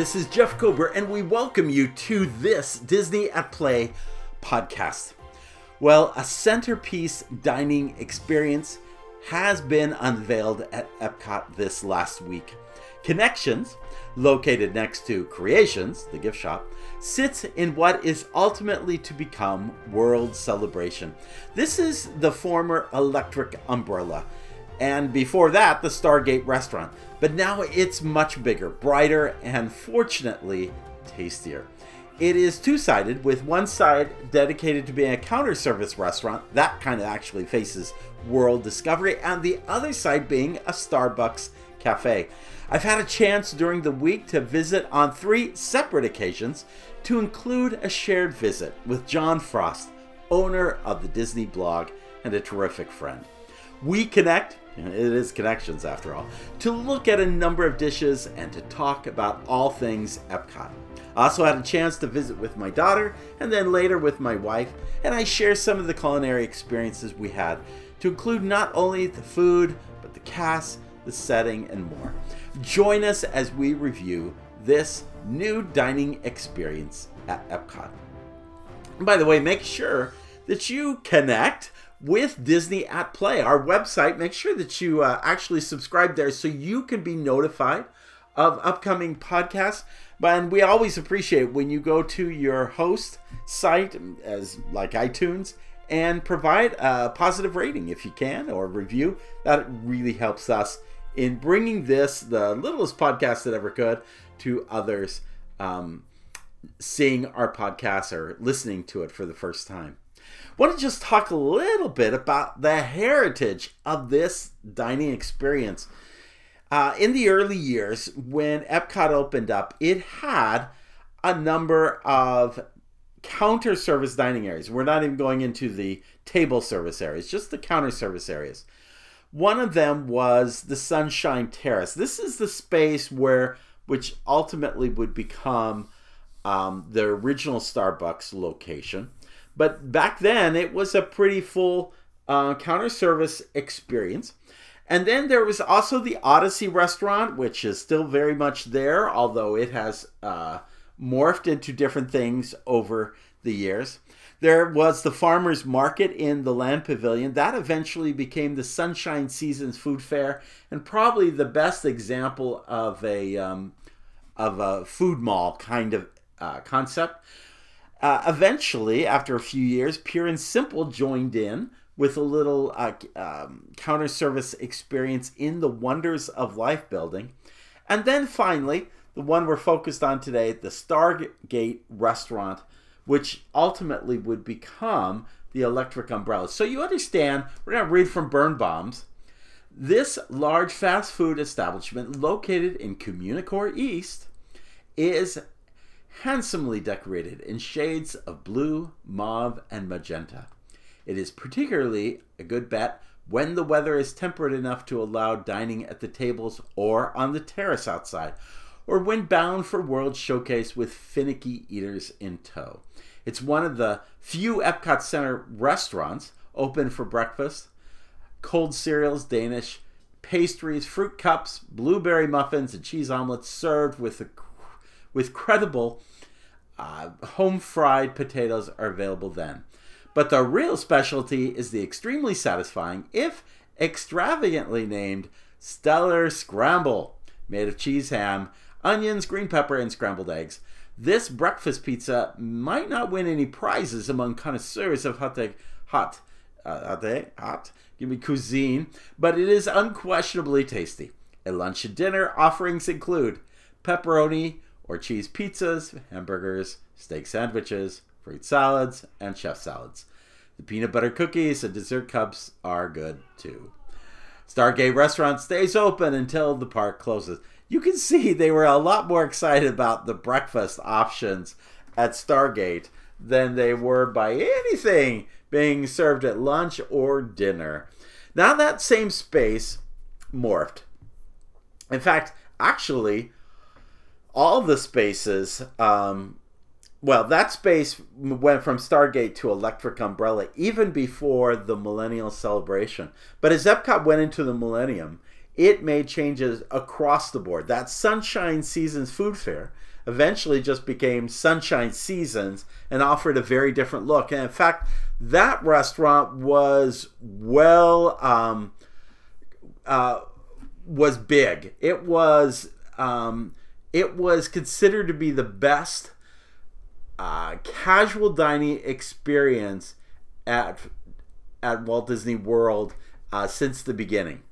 Hi, this is Jeff Kober, and we welcome you to this Disney at Play podcast. Well, a centerpiece dining experience has been unveiled at Epcot this last week. Connections, located next to Creations, the gift shop, sits in what is ultimately to become World Celebration. This is the former Electric Umbrella, and before that, the Stargate restaurant. But now it's much bigger, brighter, and fortunately tastier. It is two sided, with one side dedicated to being a counter service restaurant, that kind of actually faces World Discovery, and the other side being a Starbucks cafe. I've had a chance during the week to visit on three separate occasions, to include a shared visit with John Frost, owner of the Disney blog and a terrific friend. We connect, it is connections after all, to look at a number of dishes and to talk about all things Epcot. I also had a chance to visit with my daughter and then later with my wife, and I share some of the culinary experiences we had, to include not only the food, but the cast, the setting, and more. Join us as we review this new dining experience at Epcot. And by the way, make sure that you connect with Disney at Play, our website. Make sure that you uh, actually subscribe there so you can be notified of upcoming podcasts. And we always appreciate when you go to your host site, as like iTunes, and provide a positive rating if you can or review. That really helps us in bringing this, the littlest podcast that ever could, to others um, seeing our podcast or listening to it for the first time. Want to just talk a little bit about the heritage of this dining experience. Uh, in the early years, when Epcot opened up, it had a number of counter service dining areas. We're not even going into the table service areas, just the counter service areas. One of them was the Sunshine Terrace. This is the space where, which ultimately would become um, the original Starbucks location. But back then, it was a pretty full uh, counter service experience. And then there was also the Odyssey restaurant, which is still very much there, although it has uh, morphed into different things over the years. There was the farmers market in the land pavilion. That eventually became the Sunshine Seasons Food Fair, and probably the best example of a um, of a food mall kind of uh, concept. Uh, eventually, after a few years, Pure and Simple joined in with a little uh, um, counter service experience in the Wonders of Life building. And then finally, the one we're focused on today, the Stargate restaurant which ultimately would become the electric umbrella. So you understand, we're going to read from Birnbaum's. This large fast food establishment located in Communicore East is handsomely decorated in shades of blue, mauve, and magenta. It is particularly a good bet when the weather is temperate enough to allow dining at the tables or on the terrace outside, or when bound for World Showcase with finicky eaters in tow. It's one of the few Epcot Center restaurants open for breakfast. Cold cereals, Danish pastries, fruit cups, blueberry muffins, and cheese omelets served with a, with credible uh, home fried potatoes are available then. But the real specialty is the extremely satisfying, if extravagantly named, Stellar Scramble, made of cheese ham, onions, green pepper, and scrambled eggs. This breakfast pizza might not win any prizes among connoisseurs of hot, hot, uh, hot, hot, give me cuisine, but it is unquestionably tasty. At lunch and dinner, offerings include pepperoni or cheese pizzas, hamburgers, steak sandwiches, fruit salads, and chef salads. The peanut butter cookies and dessert cups are good too. Stargate Restaurant stays open until the park closes you can see they were a lot more excited about the breakfast options at Stargate than they were by anything being served at lunch or dinner. Now that same space morphed. In fact, actually, all the spaces, um, well, that space went from Stargate to Electric Umbrella even before the Millennial Celebration. But as Epcot went into the Millennium, it made changes across the board. That Sunshine Seasons food fair eventually just became Sunshine Seasons and offered a very different look. And in fact, that restaurant was well um, uh, was big. It was um, it was considered to be the best uh, casual dining experience at at Walt Disney World uh, since the beginning.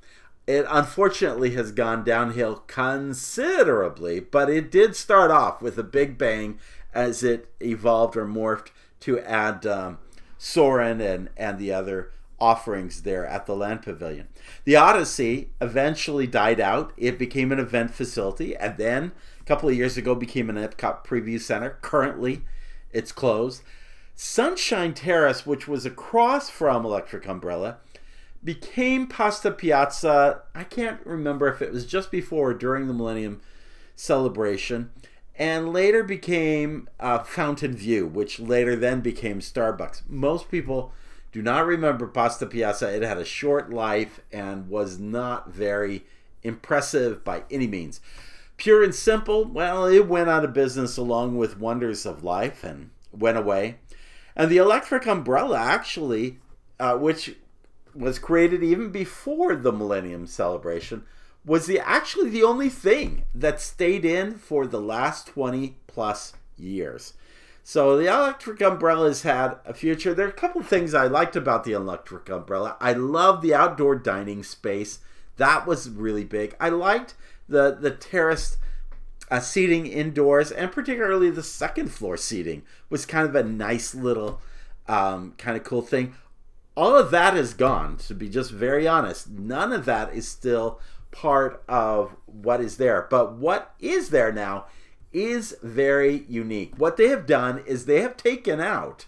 It unfortunately has gone downhill considerably, but it did start off with a big bang as it evolved or morphed to add um, Soarin' and, and the other offerings there at the Land Pavilion. The Odyssey eventually died out. It became an event facility and then a couple of years ago became an Epcot Preview Center. Currently, it's closed. Sunshine Terrace, which was across from Electric Umbrella, became Pasta Piazza. I can't remember if it was just before or during the Millennium Celebration, and later became uh, Fountain View, which later then became Starbucks. Most people do not remember Pasta Piazza. It had a short life and was not very impressive by any means. Pure and simple, well, it went out of business along with Wonders of Life and went away. And the Electric Umbrella, actually, uh, which was created even before the Millennium Celebration, was the actually the only thing that stayed in for the last 20 plus years. So the electric umbrella has had a future. There are a couple things I liked about the electric umbrella. I love the outdoor dining space. That was really big. I liked the the terraced uh, seating indoors, and particularly the second floor seating was kind of a nice little um, kind of cool thing. All of that is gone. To be just very honest, none of that is still part of what is there. But what is there now is very unique. What they have done is they have taken out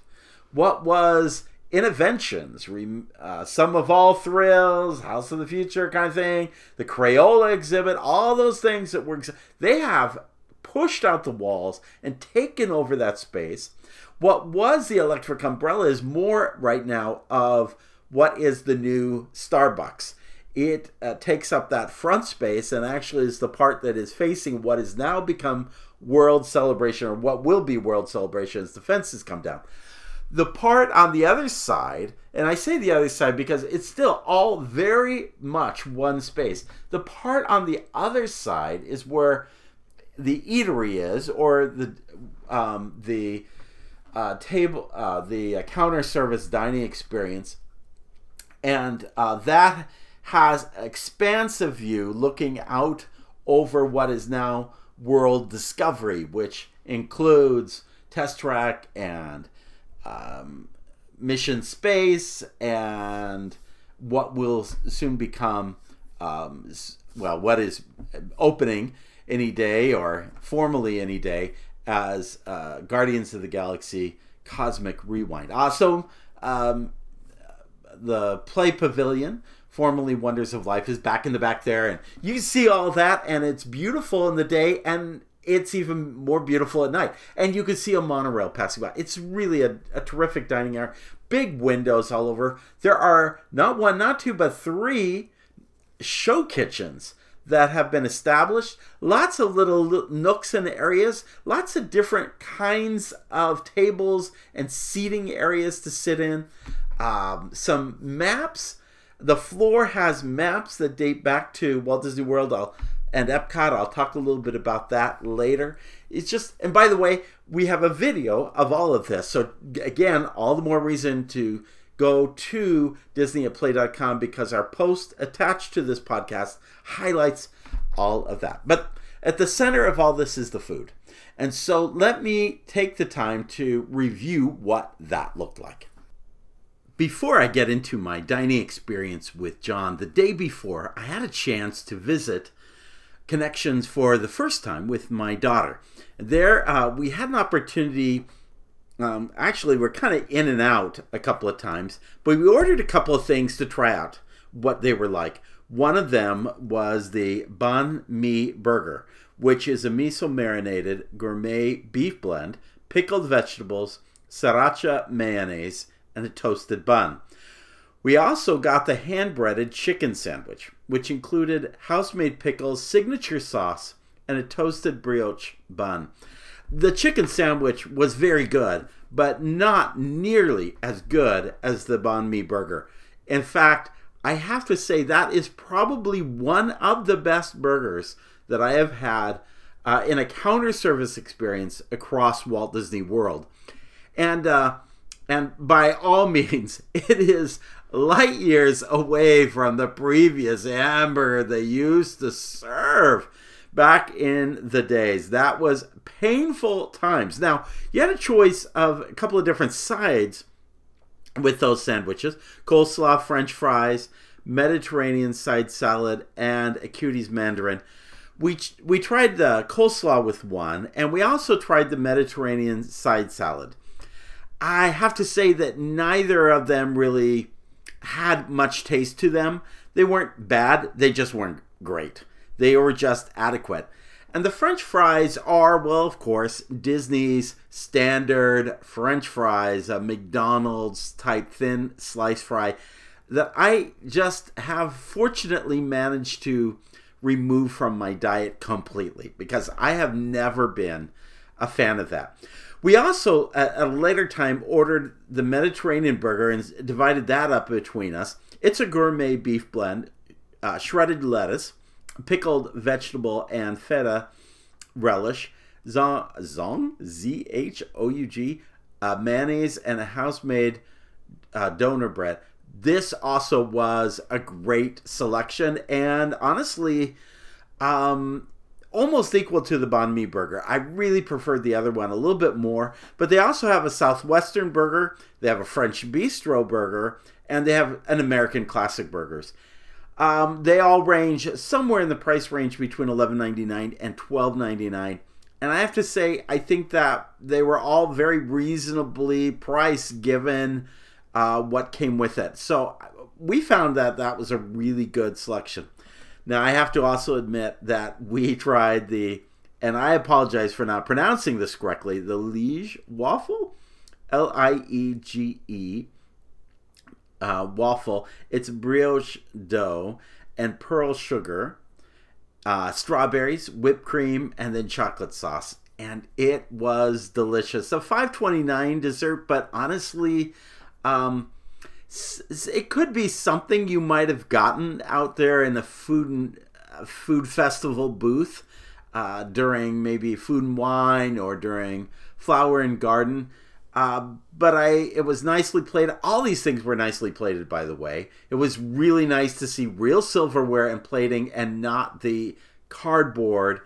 what was Innoventions, uh, Sum of All Thrills, House of the Future kind of thing, the Crayola exhibit, all those things that were they have pushed out the walls and taken over that space. What was the electric umbrella is more right now of what is the new Starbucks. It uh, takes up that front space and actually is the part that is facing what has now become World Celebration or what will be World Celebration as the fences come down. The part on the other side, and I say the other side because it's still all very much one space. The part on the other side is where the eatery is, or the um, the uh, table, uh, the uh, counter service dining experience, and uh, that has expansive view looking out over what is now World Discovery, which includes Test Track and um, Mission Space and what will soon become, um, well, what is opening any day or formally any day as uh, Guardians of the Galaxy Cosmic Rewind. Also, um, the Play Pavilion, formerly Wonders of Life, is back in the back there, and you see all that, and it's beautiful in the day, and it's even more beautiful at night. And you can see a monorail passing by. It's really a, a terrific dining area. Big windows all over. There are not one, not two, but three show kitchens that have been established. Lots of little nooks and areas, lots of different kinds of tables and seating areas to sit in. Um, some maps. The floor has maps that date back to Walt Disney World. I'll and Epcot. I'll talk a little bit about that later. It's just, and by the way, we have a video of all of this. So, again, all the more reason to go to disneyatplay.com because our post attached to this podcast highlights all of that. But at the center of all this is the food. And so let me take the time to review what that looked like. Before I get into my dining experience with John, the day before, I had a chance to visit connections for the first time with my daughter. There, uh, we had an opportunity. Um, actually, we're kind of in and out a couple of times, but we ordered a couple of things to try out what they were like. One of them was the banh mi burger, which is a miso marinated gourmet beef blend, pickled vegetables, sriracha mayonnaise, and a toasted bun. We also got the hand breaded chicken sandwich, which included house made pickles, signature sauce, and a toasted brioche bun. The chicken sandwich was very good, but not nearly as good as the banh mi burger. In fact, I have to say that is probably one of the best burgers that I have had uh, in a counter service experience across Walt Disney World. And uh, and by all means, it is light years away from the previous hamburger they used to serve back in the days. That was painful times. Now, you had a choice of a couple of different sides with those sandwiches coleslaw, french fries, Mediterranean side salad, and a Cutie's Mandarin. We, we tried the coleslaw with one, and we also tried the Mediterranean side salad. I have to say that neither of them really had much taste to them. They weren't bad, they just weren't great. They were just adequate. And the French fries are, well, of course, Disney's standard French fries, a McDonald's type thin slice fry that I just have fortunately managed to remove from my diet completely because I have never been a fan of that. We also, at a later time, ordered the Mediterranean burger and divided that up between us. It's a gourmet beef blend, uh, shredded lettuce, pickled vegetable and feta relish, zong, Z H O U G, uh, mayonnaise, and a house made uh, doner bread. This also was a great selection, and honestly, um, almost equal to the banh mi burger. I really preferred the other one a little bit more, but they also have a southwestern burger, they have a French bistro burger, and they have an American classic burgers. Um, they all range somewhere in the price range between $11.99 and $12.99. And I have to say, I think that they were all very reasonably priced given uh, what came with it. So we found that that was a really good selection. Now, I have to also admit that we tried the, and I apologize for not pronouncing this correctly, the Liege waffle, L I E G E uh, waffle. It's brioche dough and pearl sugar, uh, strawberries, whipped cream, and then chocolate sauce. And it was delicious. A 529 dessert, but honestly, um, it could be something you might have gotten out there in a food uh, food festival booth uh, during maybe food and wine or during flower and garden. Uh, but I, it was nicely plated. All these things were nicely plated, by the way. It was really nice to see real silverware and plating, and not the cardboard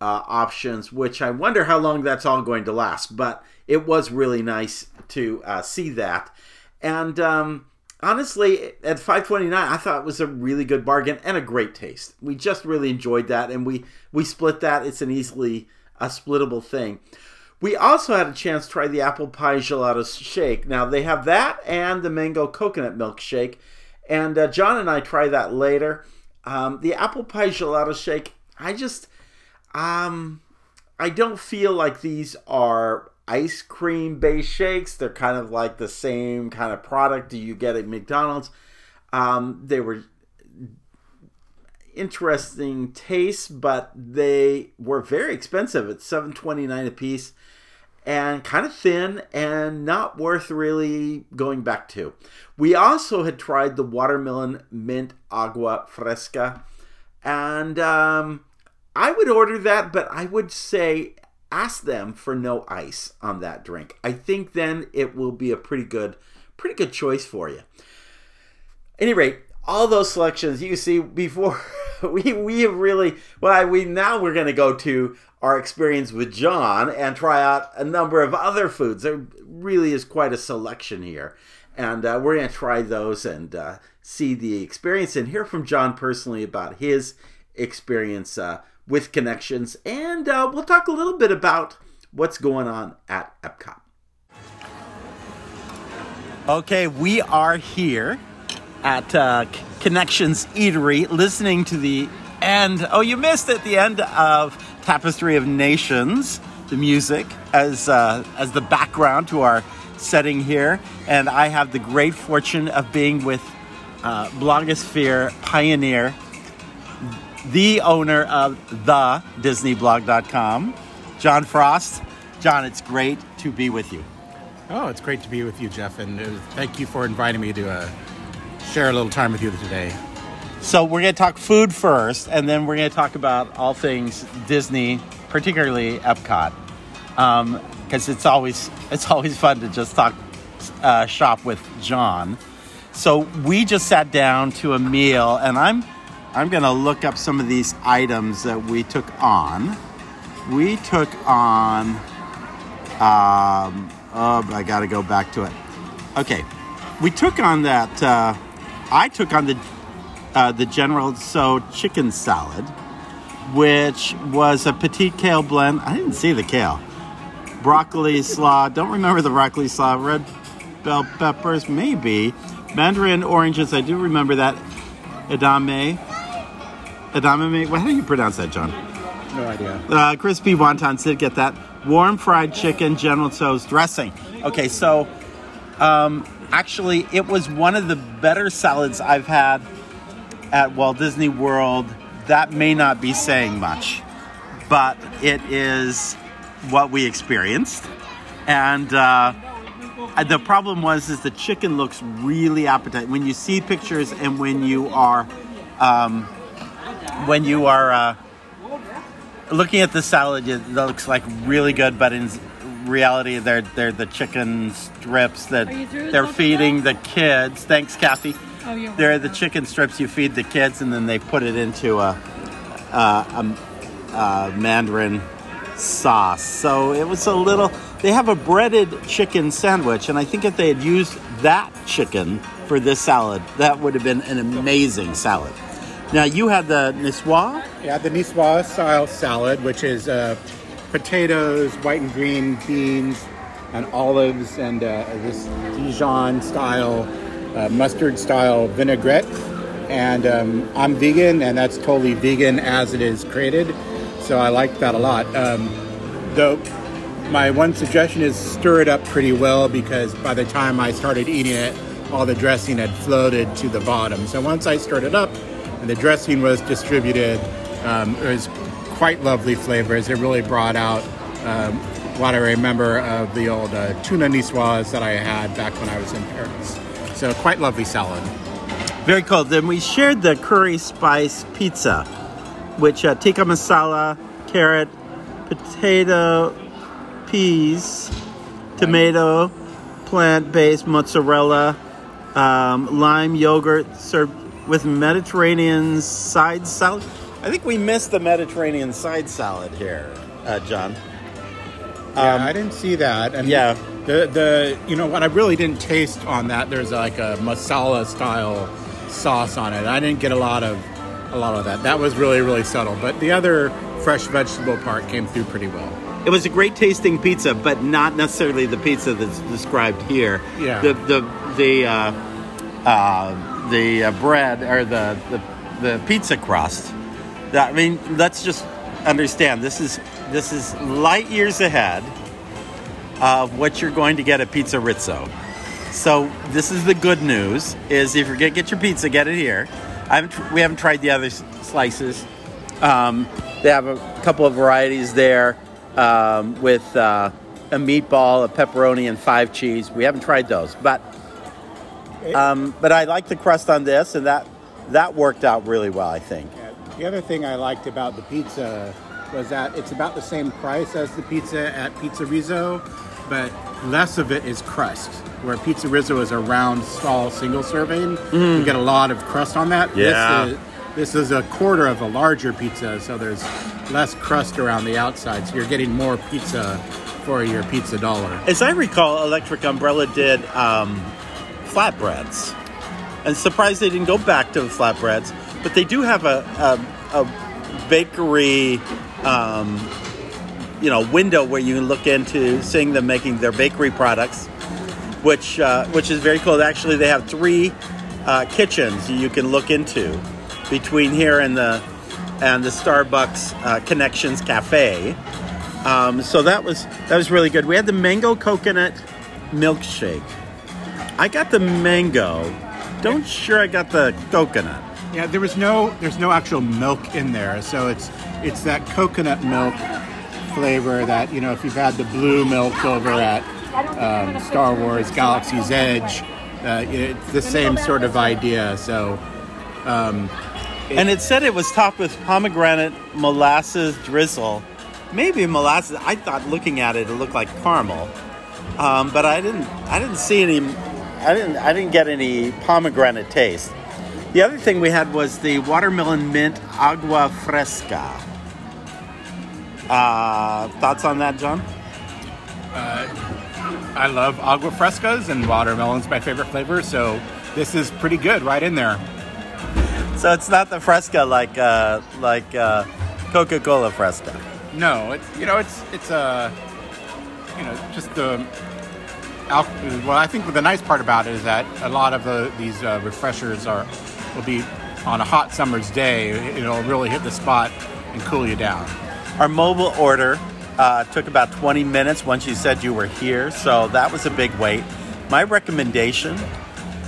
uh, options. Which I wonder how long that's all going to last. But it was really nice to uh, see that. And um, honestly, at 5.29, I thought it was a really good bargain and a great taste. We just really enjoyed that, and we we split that. It's an easily a splittable thing. We also had a chance to try the apple pie gelato shake. Now they have that and the mango coconut milkshake, and uh, John and I try that later. Um, the apple pie gelato shake, I just, um, I don't feel like these are ice cream based shakes. They're kind of like the same kind of product Do you get at McDonald's. Um, they were interesting taste, but they were very expensive at seven twenty nine a piece and kind of thin and not worth really going back to. We also had tried the watermelon mint agua fresca, and um, I would order that, but I would say ask them for no ice on that drink. I think then it will be a pretty good, pretty good choice for you. Any rate, all those selections you see before we we have really well we now we're going to go to our experience with John and try out a number of other foods. There really is quite a selection here. And uh, we're going to try those and uh, see the experience and hear from John personally about his experience uh, with connections. And uh, we'll talk a little bit about what's going on at Epcot. Okay, we are here at uh, Connections Eatery listening to the end. Oh, you missed at the end of Tapestry of Nations, the music, as, uh, as the background to our setting here. And I have the great fortune of being with uh, blogosphere pioneer, the owner of the DisneyBlog.com, John Frost. John, it's great to be with you. Oh, it's great to be with you, Jeff, and uh, thank you for inviting me to uh, share a little time with you today. So we're going to talk food first, and then we're going to talk about all things Disney, particularly Epcot, because um, it's always it's always fun to just talk uh, shop with John. So we just sat down to a meal, and I'm I'm going to look up some of these items that we took on. We took on. Um, oh, I got to go back to it. Okay, we took on that. Uh, I took on the uh, the General Tso chicken salad, which was a petite kale blend. I didn't see the kale. Broccoli slaw. Don't remember the broccoli slaw. Red bell peppers, maybe. Mandarin oranges. I do remember that. Edamame. Edamame. Well, how do you pronounce that, John? No idea. Uh, crispy wontons. Did get that. Warm fried chicken. General Tso's dressing. Okay, so um, actually, it was one of the better salads I've had at Walt Disney World, that may not be saying much, but it is what we experienced. And uh, the problem was is the chicken looks really appetizing when you see pictures and when you are um, when you are uh, looking at the salad, it looks like really good, but in reality, they're they're the chicken strips that they're feeding the kids. Thanks, Kathy. Oh, They're the chicken strips you feed the kids, and then they put it into a, a, a, a Mandarin sauce. So it was a little. They have a breaded chicken sandwich, and I think if they had used that chicken for this salad, that would have been an amazing salad. Now you had the niçoise. Yeah, the niçoise style salad, which is uh, potatoes, white and green beans, and olives, and uh, this Dijon style uh, mustard style vinaigrette. And um, I'm vegan, and that's totally vegan as it is created. So I like that a lot. Um, though my one suggestion is stir it up pretty well because by the time I started eating it, all the dressing had floated to the bottom. So once I stirred it up the dressing was distributed, um, it was quite lovely flavors. It really brought out um, what I remember of the old uh, tuna niçoise that I had back when I was in Paris. So quite lovely salad. Very cool. Then we shared the curry spice pizza, which uh, tikka masala, carrot, potato, peas, tomato, plant-based mozzarella, um, lime yogurt served with Mediterranean side salad. I think we missed the Mediterranean side salad here, uh, John. Yeah, um, I didn't see that. And yeah, the the you know what I really didn't taste on that. There's like a masala style sauce on it. I didn't get a lot of a lot of that. That was really really subtle. But the other fresh vegetable part came through pretty well. It was a great tasting pizza, but not necessarily the pizza that's described here. Yeah. The the the uh, uh, the uh, bread or the, the the pizza crust. That, I mean, let's just understand this is this is light years ahead of what you're going to get at Pizza Rizzo. So this is the good news: is if you're gonna get your pizza, get it here. I haven't, we haven't tried the other slices. Um, they have a couple of varieties there um, with uh, a meatball, a pepperoni, and five cheese. We haven't tried those, but um, but I like the crust on this, and that that worked out really well. I think. The other thing I liked about the pizza was that it's about the same price as the pizza at Pizza Rizzo, but less of it is crust. Where Pizza Rizzo is a round, small, single serving, mm. you get a lot of crust on that. Yeah. This is, this is a quarter of a larger pizza, so there's less crust around the outside, so you're getting more pizza for your pizza dollar. As I recall, Electric Umbrella did um, flatbreads. And surprised they didn't go back to the flatbreads, but they do have a, a, a bakery um, you know window where you can look into seeing them making their bakery products, which uh, which is very cool. Actually, they have three uh, kitchens you can look into between here and the and the Starbucks uh, Connections Cafe. Um, so that was that was really good. We had the mango coconut milkshake. I got the mango don't sure I got the coconut. Yeah, there was no there's no actual milk in there, so it's it's that coconut milk flavor that you know if you've had the blue milk over at um, Star Wars Galaxy's Edge, uh, it's the same sort of idea. So um And it said it was topped with pomegranate molasses drizzle. Maybe molasses. I thought looking at it, it looked like caramel, um, but I didn't. I didn't see any. I didn't. I didn't get any pomegranate taste. The other thing we had was the watermelon mint agua fresca. Uh, thoughts on that, John? I love agua frescas and watermelon's my favorite flavor. So this is pretty good, right in there. So it's not the fresca like uh, like uh, Coca-Cola fresca. No, it's you know it's it's a you know just the well I think the nice part about it is that a lot of the, these uh, refreshers are will be on a hot summer's day it'll really hit the spot and cool you down. Our mobile order uh, took about 20 minutes once you said you were here, so that was a big wait. My recommendation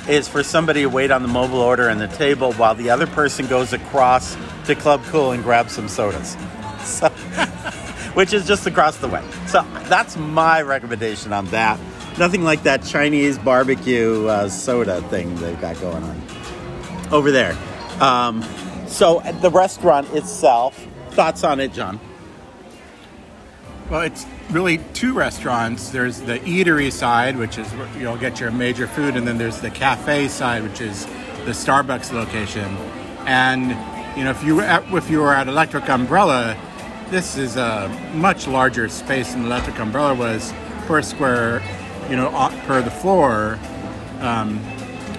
is for somebody to wait on the mobile order and the table while the other person goes across to Club Cool and grabs some sodas. So, which is just across the way. So that's my recommendation on that. Nothing like that Chinese barbecue uh, soda thing they've got going on over there. Um, so the restaurant itself, thoughts on it, John? Well, it's really two restaurants. There's the eatery side, which is where you'll get your major food, and then there's the cafe side, which is the Starbucks location. And you know, if you were at, if you were at Electric Umbrella, this is a much larger space than Electric Umbrella was per square, you know, per the floor. Um,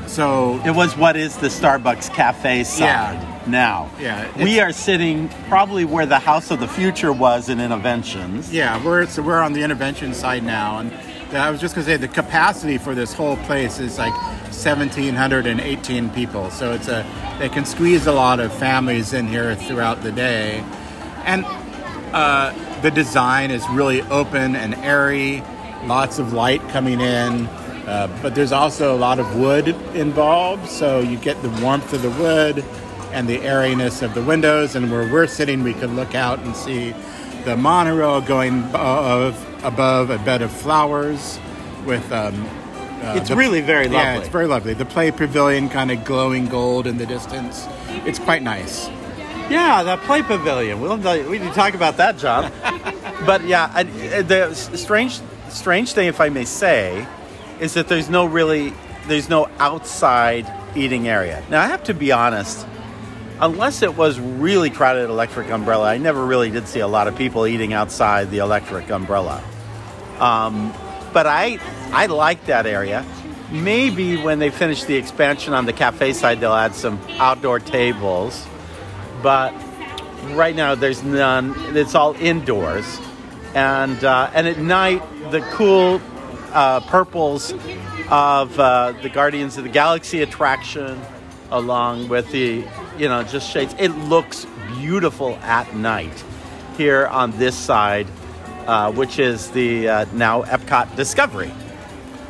so It was what is the Starbucks cafe side Yeah. now. Yeah, We are sitting probably where the House of the Future was in Innoventions. Yeah, we're so we're on the intervention side now, and I was just gonna say the capacity for this whole place is like 1,718 people. So it's a they can squeeze a lot of families in here throughout the day, and uh, the design is really open and airy. Lots of light coming in, uh, but there's also a lot of wood involved, so you get the warmth of the wood and the airiness of the windows. And where we're sitting, we can look out and see the monorail going above, above a bed of flowers with. Um, uh, It's the- really very lovely. Yeah, it's very lovely. The play pavilion kind of glowing gold in the distance. It's quite nice. Yeah, that play pavilion. We'll we need to talk about that, John. but yeah, I, the strange strange thing, if I may say, is that there's no really there's no outside eating area. Now I have to be honest. Unless it was really crowded Electric Umbrella, I never really did see a lot of people eating outside the Electric Umbrella. Um, but I I like that area. Maybe when they finish the expansion on the cafe side, they'll add some outdoor tables but right now there's none. It's all indoors, and uh, and at night the cool uh, purples of uh, the Guardians of the Galaxy attraction, along with the you know just shades. It looks beautiful at night here on this side, uh, which is the uh, now Epcot Discovery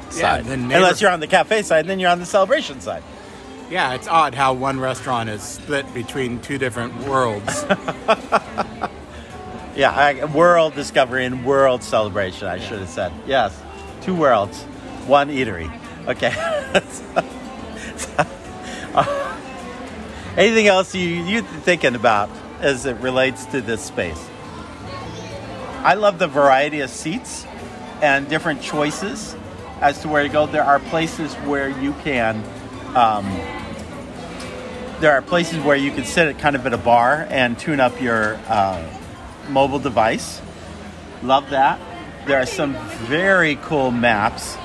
side. the neighbor- Unless you're on the cafe side, then you're on the celebration side. Yeah, it's odd how one restaurant is split between two different worlds. Yeah, I, world discovery and world celebration. I should have said yes. Two worlds, one eatery. Okay. Anything else you you thinking about as it relates to this space? I love the variety of seats and different choices as to where to go. There are places where you can. Um, there are places where you can sit at kind of at a bar and tune up your uh, mobile device. Love that. There are some very cool maps.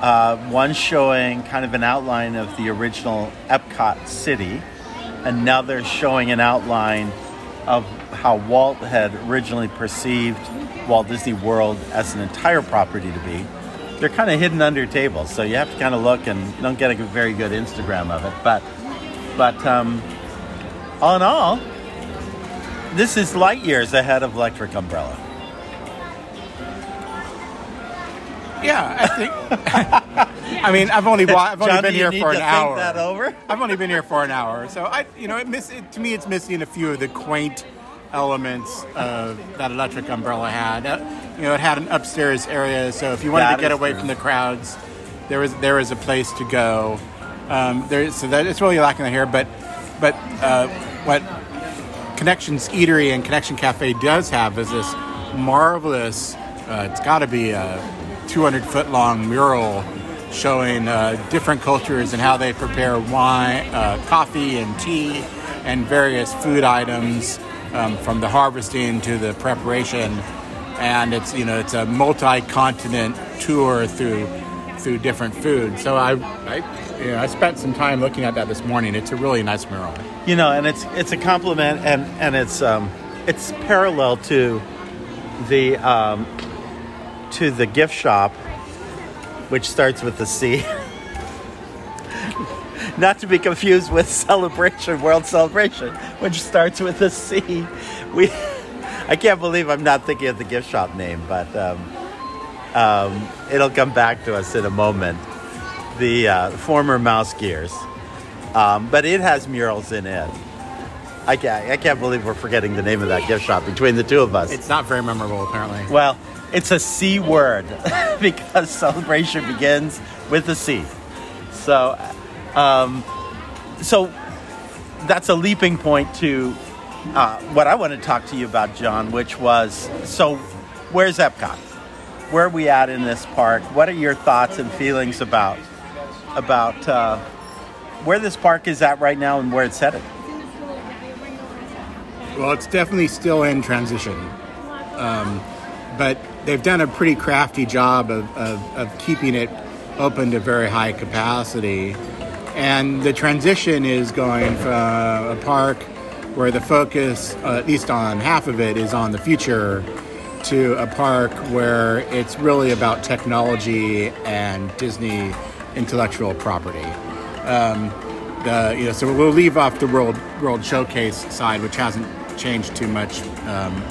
Uh, one showing kind of an outline of the original Epcot city, another showing an outline of how Walt had originally perceived Walt Disney World as an entire property to be. They're kind of hidden under tables, so you have to kind of look and don't get a very good Instagram of it. But, but um, all in all, this is light years ahead of Electric Umbrella. yeah, I think. I mean, I've only I've only been here for an hour. that over? I've only been here for an hour, so I, you know, it miss it, to me, it's missing a few of the quaint elements of that electric umbrella had. Uh, you know, it had an upstairs area, so if you wanted That to get away true. from the crowds, there was there was a place to go. Um, there, so that it's really lacking here, but but uh, what Connections Eatery and Connection Cafe does have is this marvelous. Uh, it's got to be a 200 foot long mural showing uh, different cultures and how they prepare wine, uh, coffee, and tea, and various food items um, from the harvesting to the preparation. And it's you know it's a multi continent tour through through different foods. So I I, know, I spent some time looking at that this morning. It's a really nice mural. You know, and it's it's a compliment, and and it's um, it's parallel to the um, to the gift shop, which starts with the C. Not to be confused with Celebration World Celebration, which starts with a C. We, I can't believe I'm not thinking of the gift shop name, but um, um, it'll come back to us in a moment. The uh, former Mouse Gears um, but it has murals in it. I can't, I can't believe we're forgetting the name of that gift shop between the two of us. It's not very memorable, apparently. well, it's a C word because celebration begins with a C. So, um, so that's a leaping point to uh, what I want to talk to you about, John, which was so where's Epcot? Where are we at in this park? What are your thoughts and feelings about about uh, where this park is at right now and where it's headed? Well, it's definitely still in transition. Um, but they've done a pretty crafty job of, of, of keeping it open to very high capacity. And the transition is going from a park where the focus, uh, at least on half of it, is on the future to a park where it's really about technology and Disney intellectual property. Um, the, you know, so we'll leave off the World World Showcase side, which hasn't changed too much. Um,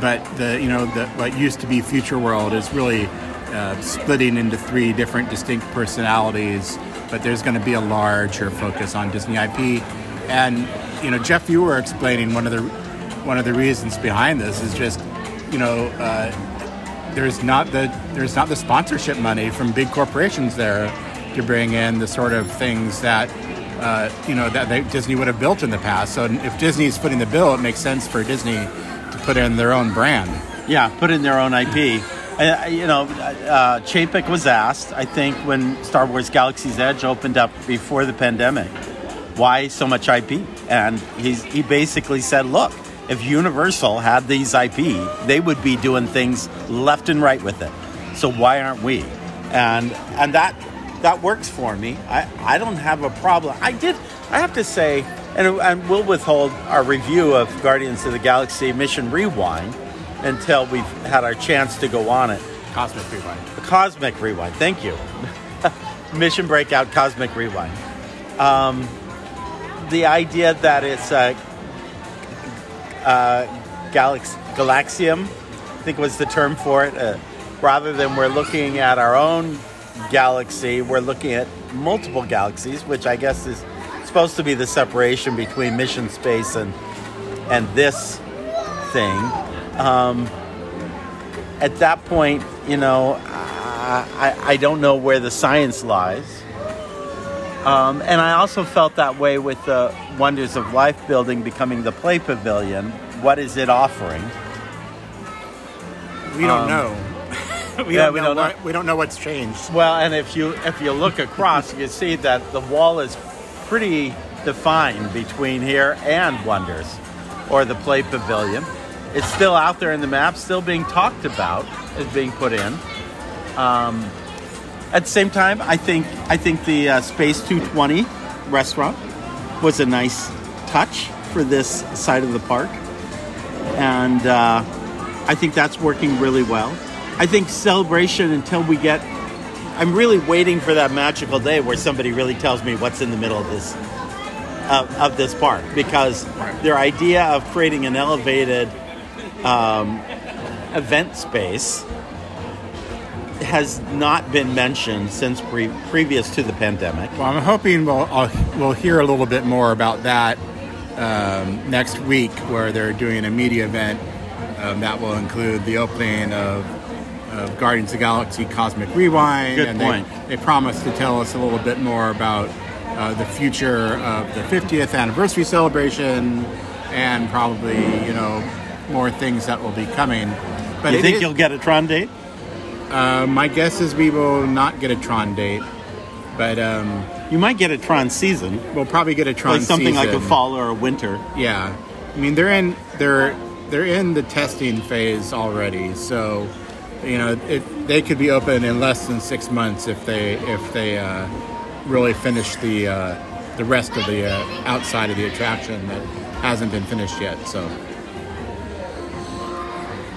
but the you know the what used to be Future World is really uh, splitting into three different distinct personalities. But there's going to be a larger focus on Disney IP, and you know Jeff, you were explaining one of the one of the reasons behind this is just you know uh, there's not the there's not the sponsorship money from big corporations there to bring in the sort of things that uh, you know that they, Disney would have built in the past. So if Disney's footing the bill, it makes sense for Disney to put in their own brand. Yeah, put in their own IP. You know, uh, Chapek was asked, I think, when Star Wars Galaxy's Edge opened up before the pandemic, why so much IP? And he's, he basically said, look, if Universal had these IP, they would be doing things left and right with it. So why aren't we? And and that that works for me. I, I don't have a problem. I did. I have to say, and, and we'll withhold our review of Guardians of the Galaxy Mission Rewind until we've had our chance to go on it. Cosmic Rewind. Cosmic Rewind. Thank you. Mission Breakout Cosmic Rewind. Um, the idea that it's a, uh galax- Galaxium, I think was the term for it, uh, rather than we're looking at our own galaxy, we're looking at multiple galaxies, which I guess is supposed to be the separation between mission space and and this thing. Um, at that point, you know, I, I, I don't know where the science lies. Um, and I also felt that way with the Wonders of Life building becoming the Play Pavilion. What is it offering? We don't Um, know. we yeah, don't we know. don't know. what- We don't know what's changed. Well, and if you if you look across, you see that the wall is pretty defined between here and Wonders, or the Play Pavilion. It's still out there in the map, still being talked about, is being put in. Um, at the same time, I think I think the uh, Space 220 restaurant was a nice touch for this side of the park, and uh, I think that's working really well. I think celebration until we get. I'm really waiting for that magical day where somebody really tells me what's in the middle of this of, of this park because their idea of creating an elevated um, event space has not been mentioned since pre- previous to the pandemic. Well, I'm hoping we'll I'll, we'll hear a little bit more about that um, next week, where they're doing a media event um, that will include the opening of, of Guardians of the Galaxy Cosmic Rewind. Good and point. They, they promised to tell us a little bit more about uh, the future of the 50th anniversary celebration and probably you know more things that will be coming. But you think is- you'll get a Tron date? Uh, my guess is we will not get a Tron date, but um, You might get a Tron season, we'll probably get a Tron like something like a season. fall or a winter. Yeah, I mean they're in they're they're in the testing phase already, so you know it, they could be open in less than six months if they if they uh, really finish the uh, the rest of the uh, outside of the attraction that hasn't been finished yet. So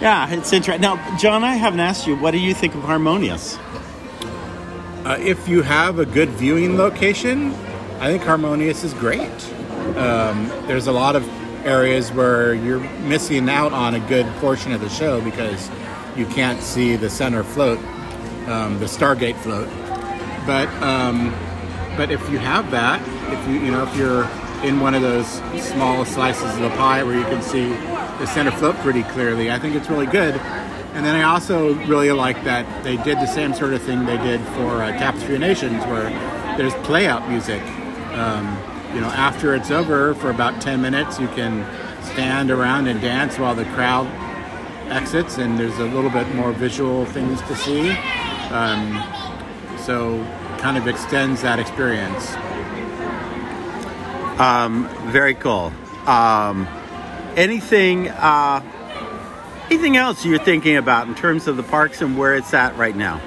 Yeah, it's interesting. Now, John, I haven't asked you. What do you think of Harmonious? uh, if you have a good viewing location, I think Harmonious is great. Um, there's a lot of areas where you're missing out on a good portion of the show because you can't see the center float, um, the Stargate float. But um, but if you have that, if you you know if you're in one of those small slices of the pie where you can see the center float pretty clearly, I think it's really good. And then I also really like that they did the same sort of thing they did for uh, Tapestry of Nations, where there's play out music. Um, you know, after it's over for about 10 minutes, you can stand around and dance while the crowd exits, and there's a little bit more visual things to see. Um, so, kind of extends that experience. Very cool. Um, anything, uh, anything else you're thinking about in terms of the parks and where it's at right now?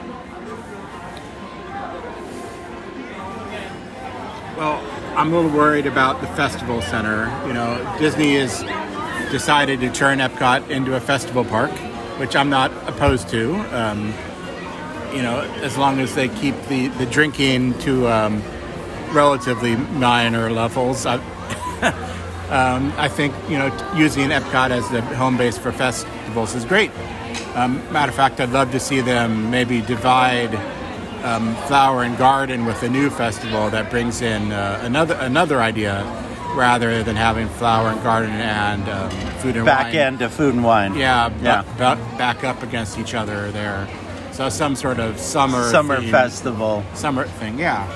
Well, I'm a little worried about the festival center. You know, Disney has decided to turn Epcot into a festival park, which I'm not opposed to. Um, you know, as long as they keep the, the drinking to um, relatively minor levels. I, um, I think, you know, using Epcot as the home base for festivals is great. Um, matter of fact, I'd love to see them maybe divide um, Flower and Garden with a new festival that brings in uh, another another idea rather than having Flower and Garden and um, Food and wine Back Wine. end of food and wine. Yeah, Yeah. bu- back up against each other there. So some sort of summer Summer theme- festival. summer thing, yeah.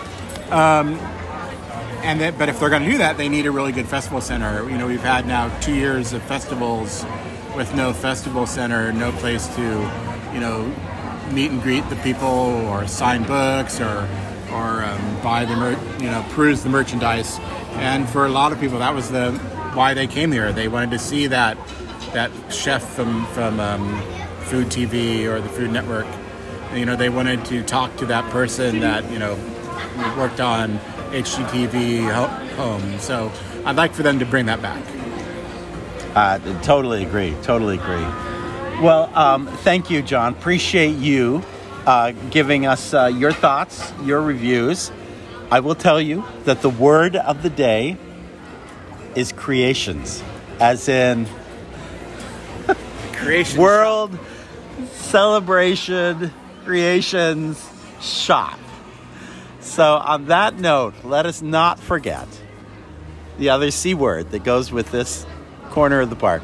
And that, but if they're going to do that, they need a really good festival center. You know, we've had now two years of festivals with no festival center, no place to, you know, meet and greet the people or sign books or or um, buy the mer- you know peruse the merchandise. And for a lot of people, that was the why they came here. They wanted to see that that chef from from um, Food TV or the Food Network. You know, they wanted to talk to that person that you know worked on HGTV home. So I'd like for them to bring that back. Uh, totally agree. Totally agree. Well, um, thank you, John. Appreciate you uh, giving us uh, your thoughts, your reviews. I will tell you that the word of the day is creations, as in Creation. World Celebration Creations Shop. So, on that note, let us not forget the other C word that goes with this corner of the park.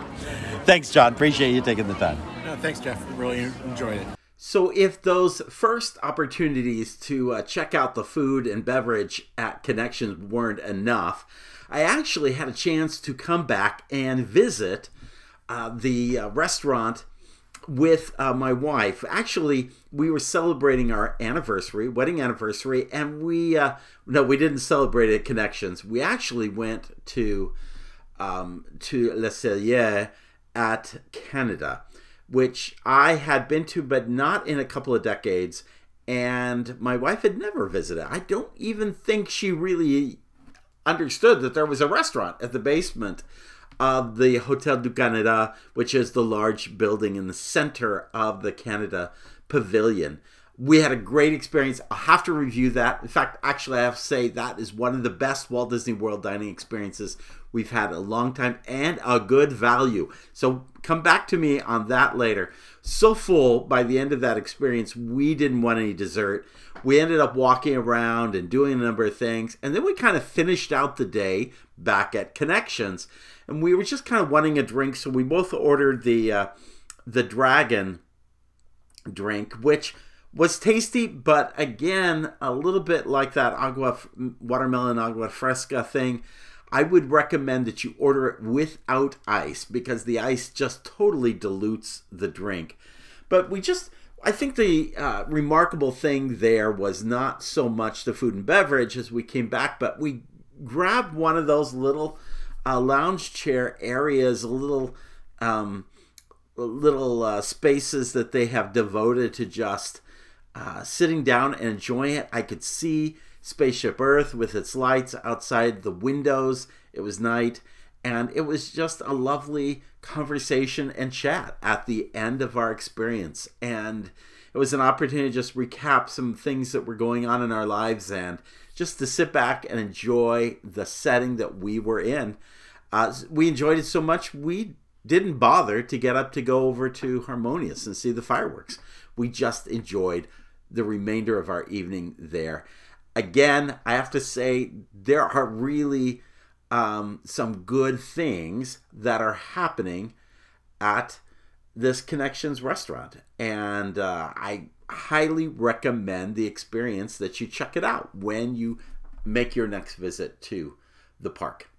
Thanks, John. Appreciate you taking the time. No, thanks, Jeff. Really enjoyed it. So, if those first opportunities to uh, check out the food and beverage at Connections weren't enough, I actually had a chance to come back and visit uh, the uh, restaurant with uh, my wife. Actually, we were celebrating our anniversary, wedding anniversary, and we uh, no, we didn't celebrate at Connections. We actually went to um, to Le Cellier at Canada, which I had been to, but not in a couple of decades. And my wife had never visited. I don't even think she really understood that there was a restaurant at the basement of the Hotel du Canada, which is the large building in the center of the Canada Pavilion. We had a great experience. I'll have to review that. In fact, actually, I have to say that is one of the best Walt Disney World dining experiences we've had a long time and a good value. So come back to me on that later. So full by the end of that experience, we didn't want any dessert. We ended up walking around and doing a number of things. And then we kind of finished out the day back at Connections. And we were just kind of wanting a drink. So we both ordered the, uh, the Dragon drink, which was tasty, but again, a little bit like that agua watermelon agua fresca thing. I would recommend that you order it without ice because the ice just totally dilutes the drink. But we just, I think the uh, remarkable thing there was not so much the food and beverage as we came back, but we grabbed one of those little uh, lounge chair areas, little um, little uh, spaces that they have devoted to just uh, sitting down and enjoying it. I could see Spaceship Earth with its lights outside the windows. It was night, and it was just a lovely conversation and chat at the end of our experience. And it was an opportunity to just recap some things that were going on in our lives and just to sit back and enjoy the setting that we were in. Uh, we enjoyed it so much, we didn't bother to get up to go over to Harmonious and see the fireworks. We just enjoyed the remainder of our evening there. Again, I have to say, there are really um, some good things that are happening at this Connections restaurant. And uh, I highly recommend the experience that you check it out when you make your next visit to the park.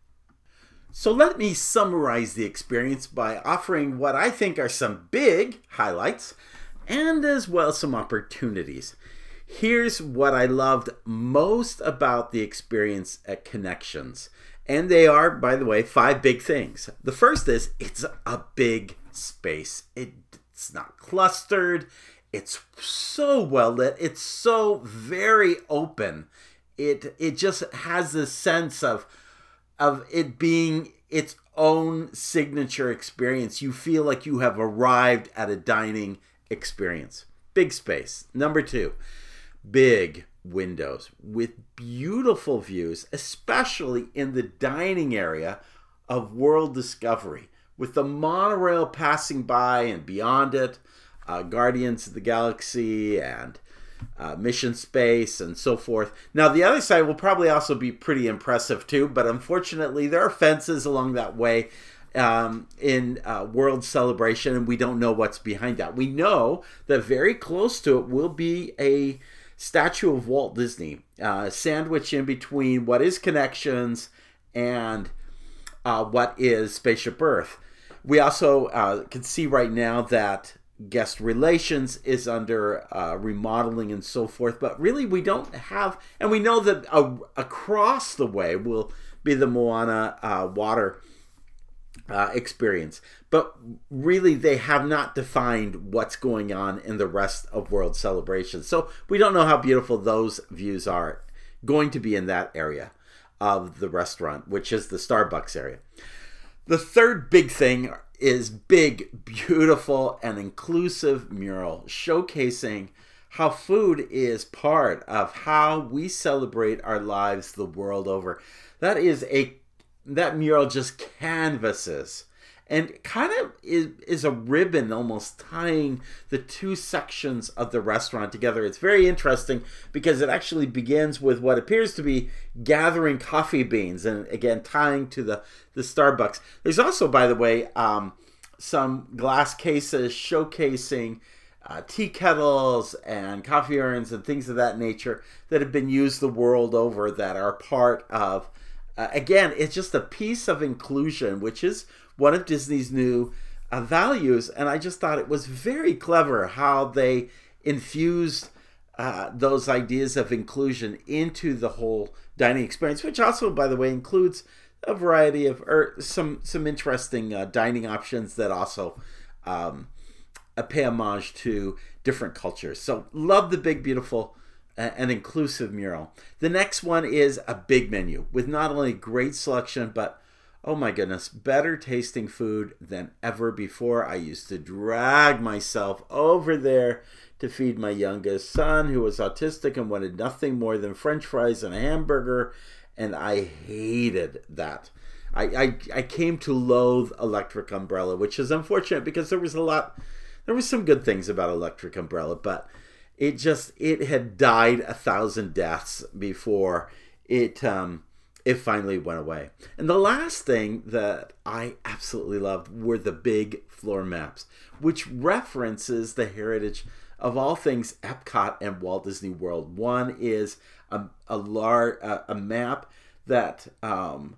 So let me summarize the experience by offering what I think are some big highlights and as well some opportunities. Here's what I loved most about the experience at Connections. And they are, by the way, five big things. The first is it's a big space. It, it's not clustered. It's so well lit. It's so very open. It it just has this sense of of it being its own signature experience. You feel like you have arrived at a dining experience. Big space. Number two, big windows with beautiful views, especially in the dining area of World Discovery, with the monorail passing by and beyond it, uh, Guardians of the Galaxy and uh, mission space and so forth. Now, the other side will probably also be pretty impressive too, but unfortunately, there are fences along that way um, in uh, World Celebration, and we don't know what's behind that. We know that very close to it will be a statue of Walt Disney, uh, sandwiched in between what is Connections and uh, what is Spaceship Earth. We also uh, can see right now that guest relations is under uh, remodeling and so forth. But really, we don't have, and we know that uh, across the way will be the Moana uh, water uh, experience. But really, they have not defined what's going on in the rest of World Celebration. So we don't know how beautiful those views are going to be in that area of the restaurant, which is the Starbucks area. The third big thing is big, beautiful, and inclusive mural showcasing how food is part of how we celebrate our lives the world over. That is a that mural just canvases and kind of is, is a ribbon almost tying the two sections of the restaurant together. It's very interesting because it actually begins with what appears to be gathering coffee beans and again tying to the, the Starbucks. There's also, by the way, um, some glass cases showcasing uh, tea kettles and coffee urns and things of that nature that have been used the world over that are part of. Uh, again, it's just a piece of inclusion, which is one of Disney's new uh, values. And I just thought it was very clever how they infused uh, those ideas of inclusion into the whole dining experience, which also, by the way, includes a variety of or some some interesting uh, dining options that also um, pay homage to different cultures. So love the big beautiful and inclusive mural. The next one is a big menu with not only great selection but oh my goodness, better tasting food than ever before. I used to drag myself over there to feed my youngest son, who was autistic and wanted nothing more than french fries and a hamburger, and I hated that. I, I, I came to loathe Electric Umbrella, which is unfortunate because there was a lot, there was some good things about Electric Umbrella, but it just it had died a thousand deaths before it um, it finally went away. And the last thing that I absolutely loved were the big floor maps, which references the heritage of all things Epcot and Walt Disney World. One is a a large a, a map that um,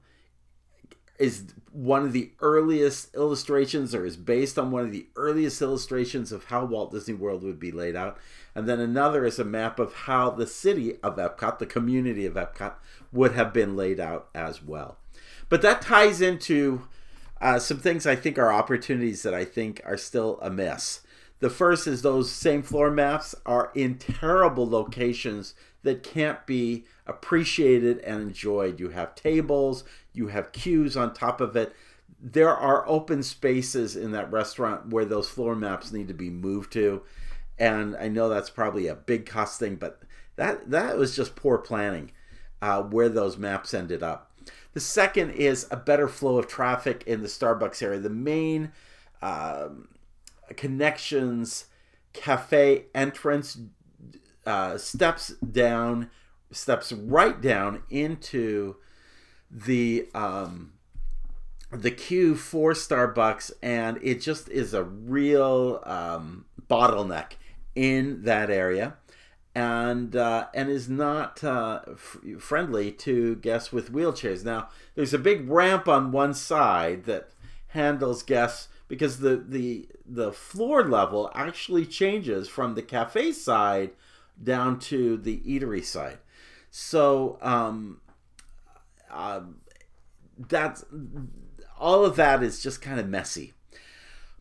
is one of the earliest illustrations or is based on one of the earliest illustrations of how Walt Disney World would be laid out. And then another is a map of how the city of Epcot, the community of Epcot, would have been laid out as well. But that ties into uh, some things I think are opportunities that I think are still amiss. The first is those same floor maps are in terrible locations that can't be appreciated and enjoyed. You have tables, you have queues on top of it. There are open spaces in that restaurant where those floor maps need to be moved to. And I know that's probably a big cost thing, but that that was just poor planning uh, where those maps ended up. The second is a better flow of traffic in the Starbucks area. The main um, connections cafe entrance uh, steps down, steps right down into the um, the queue for Starbucks, and it just is a real um, bottleneck in that area, and uh, and is not uh, f- friendly to guests with wheelchairs. Now, there's a big ramp on one side that handles guests because the the the floor level actually changes from the cafe side down to the eatery side. So um, uh, that's all of that is just kind of messy.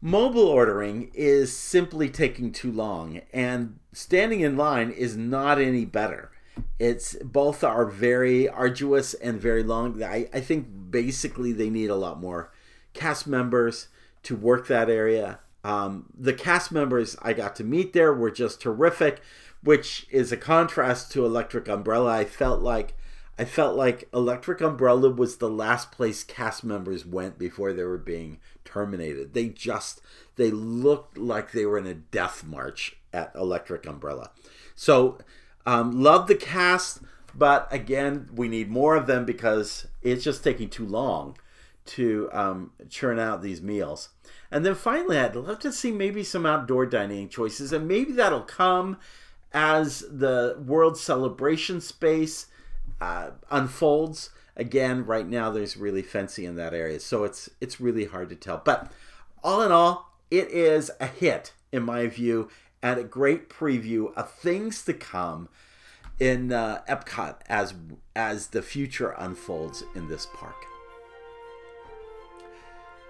Mobile ordering is simply taking too long, and standing in line is not any better. It's both are very arduous and very long. I, I think basically they need a lot more cast members to work that area. Um, the cast members I got to meet there were just terrific, which is a contrast to Electric Umbrella. I felt like I felt like Electric Umbrella was the last place cast members went before they were being terminated. They just they looked like they were in a death march at Electric Umbrella. So um, love the cast, but again, we need more of them because it's just taking too long to um, churn out these meals. And then finally, I'd love to see maybe some outdoor dining choices, and maybe that'll come as the World Celebration space uh, unfolds. Again, right now there's really fancy in that area, so it's it's really hard to tell. But all in all, it is a hit in my view, and a great preview of things to come in uh, Epcot as as the future unfolds in this park.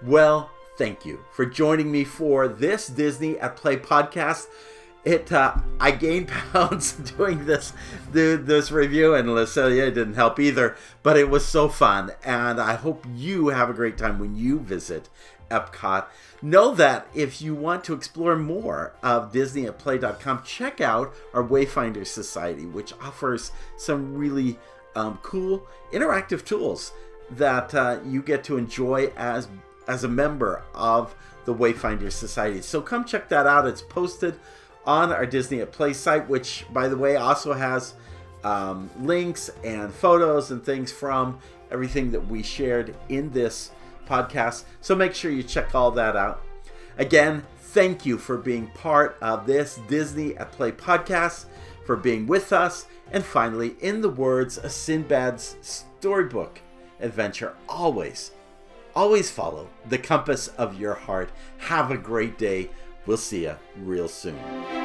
Well, thank you for joining me for this Disney at Play podcast. It uh, I gained pounds doing this this review, and Le Cellier didn't help either. But it was so fun, and I hope you have a great time when you visit Epcot. Know that if you want to explore more of Disney at Play.com, check out our Wayfinder Society, which offers some really um, cool interactive tools that uh, you get to enjoy as as a member of the Wayfinder Society. So come check that out. It's posted on our Disney at Play site, which, by the way, also has um, links and photos and things from everything that we shared in this podcast. So make sure you check all that out. Again, thank you for being part of this Disney at Play podcast, for being with us, and finally, in the words of Sindbad's storybook adventure, always Always follow the compass of your heart. Have a great day. We'll see you real soon.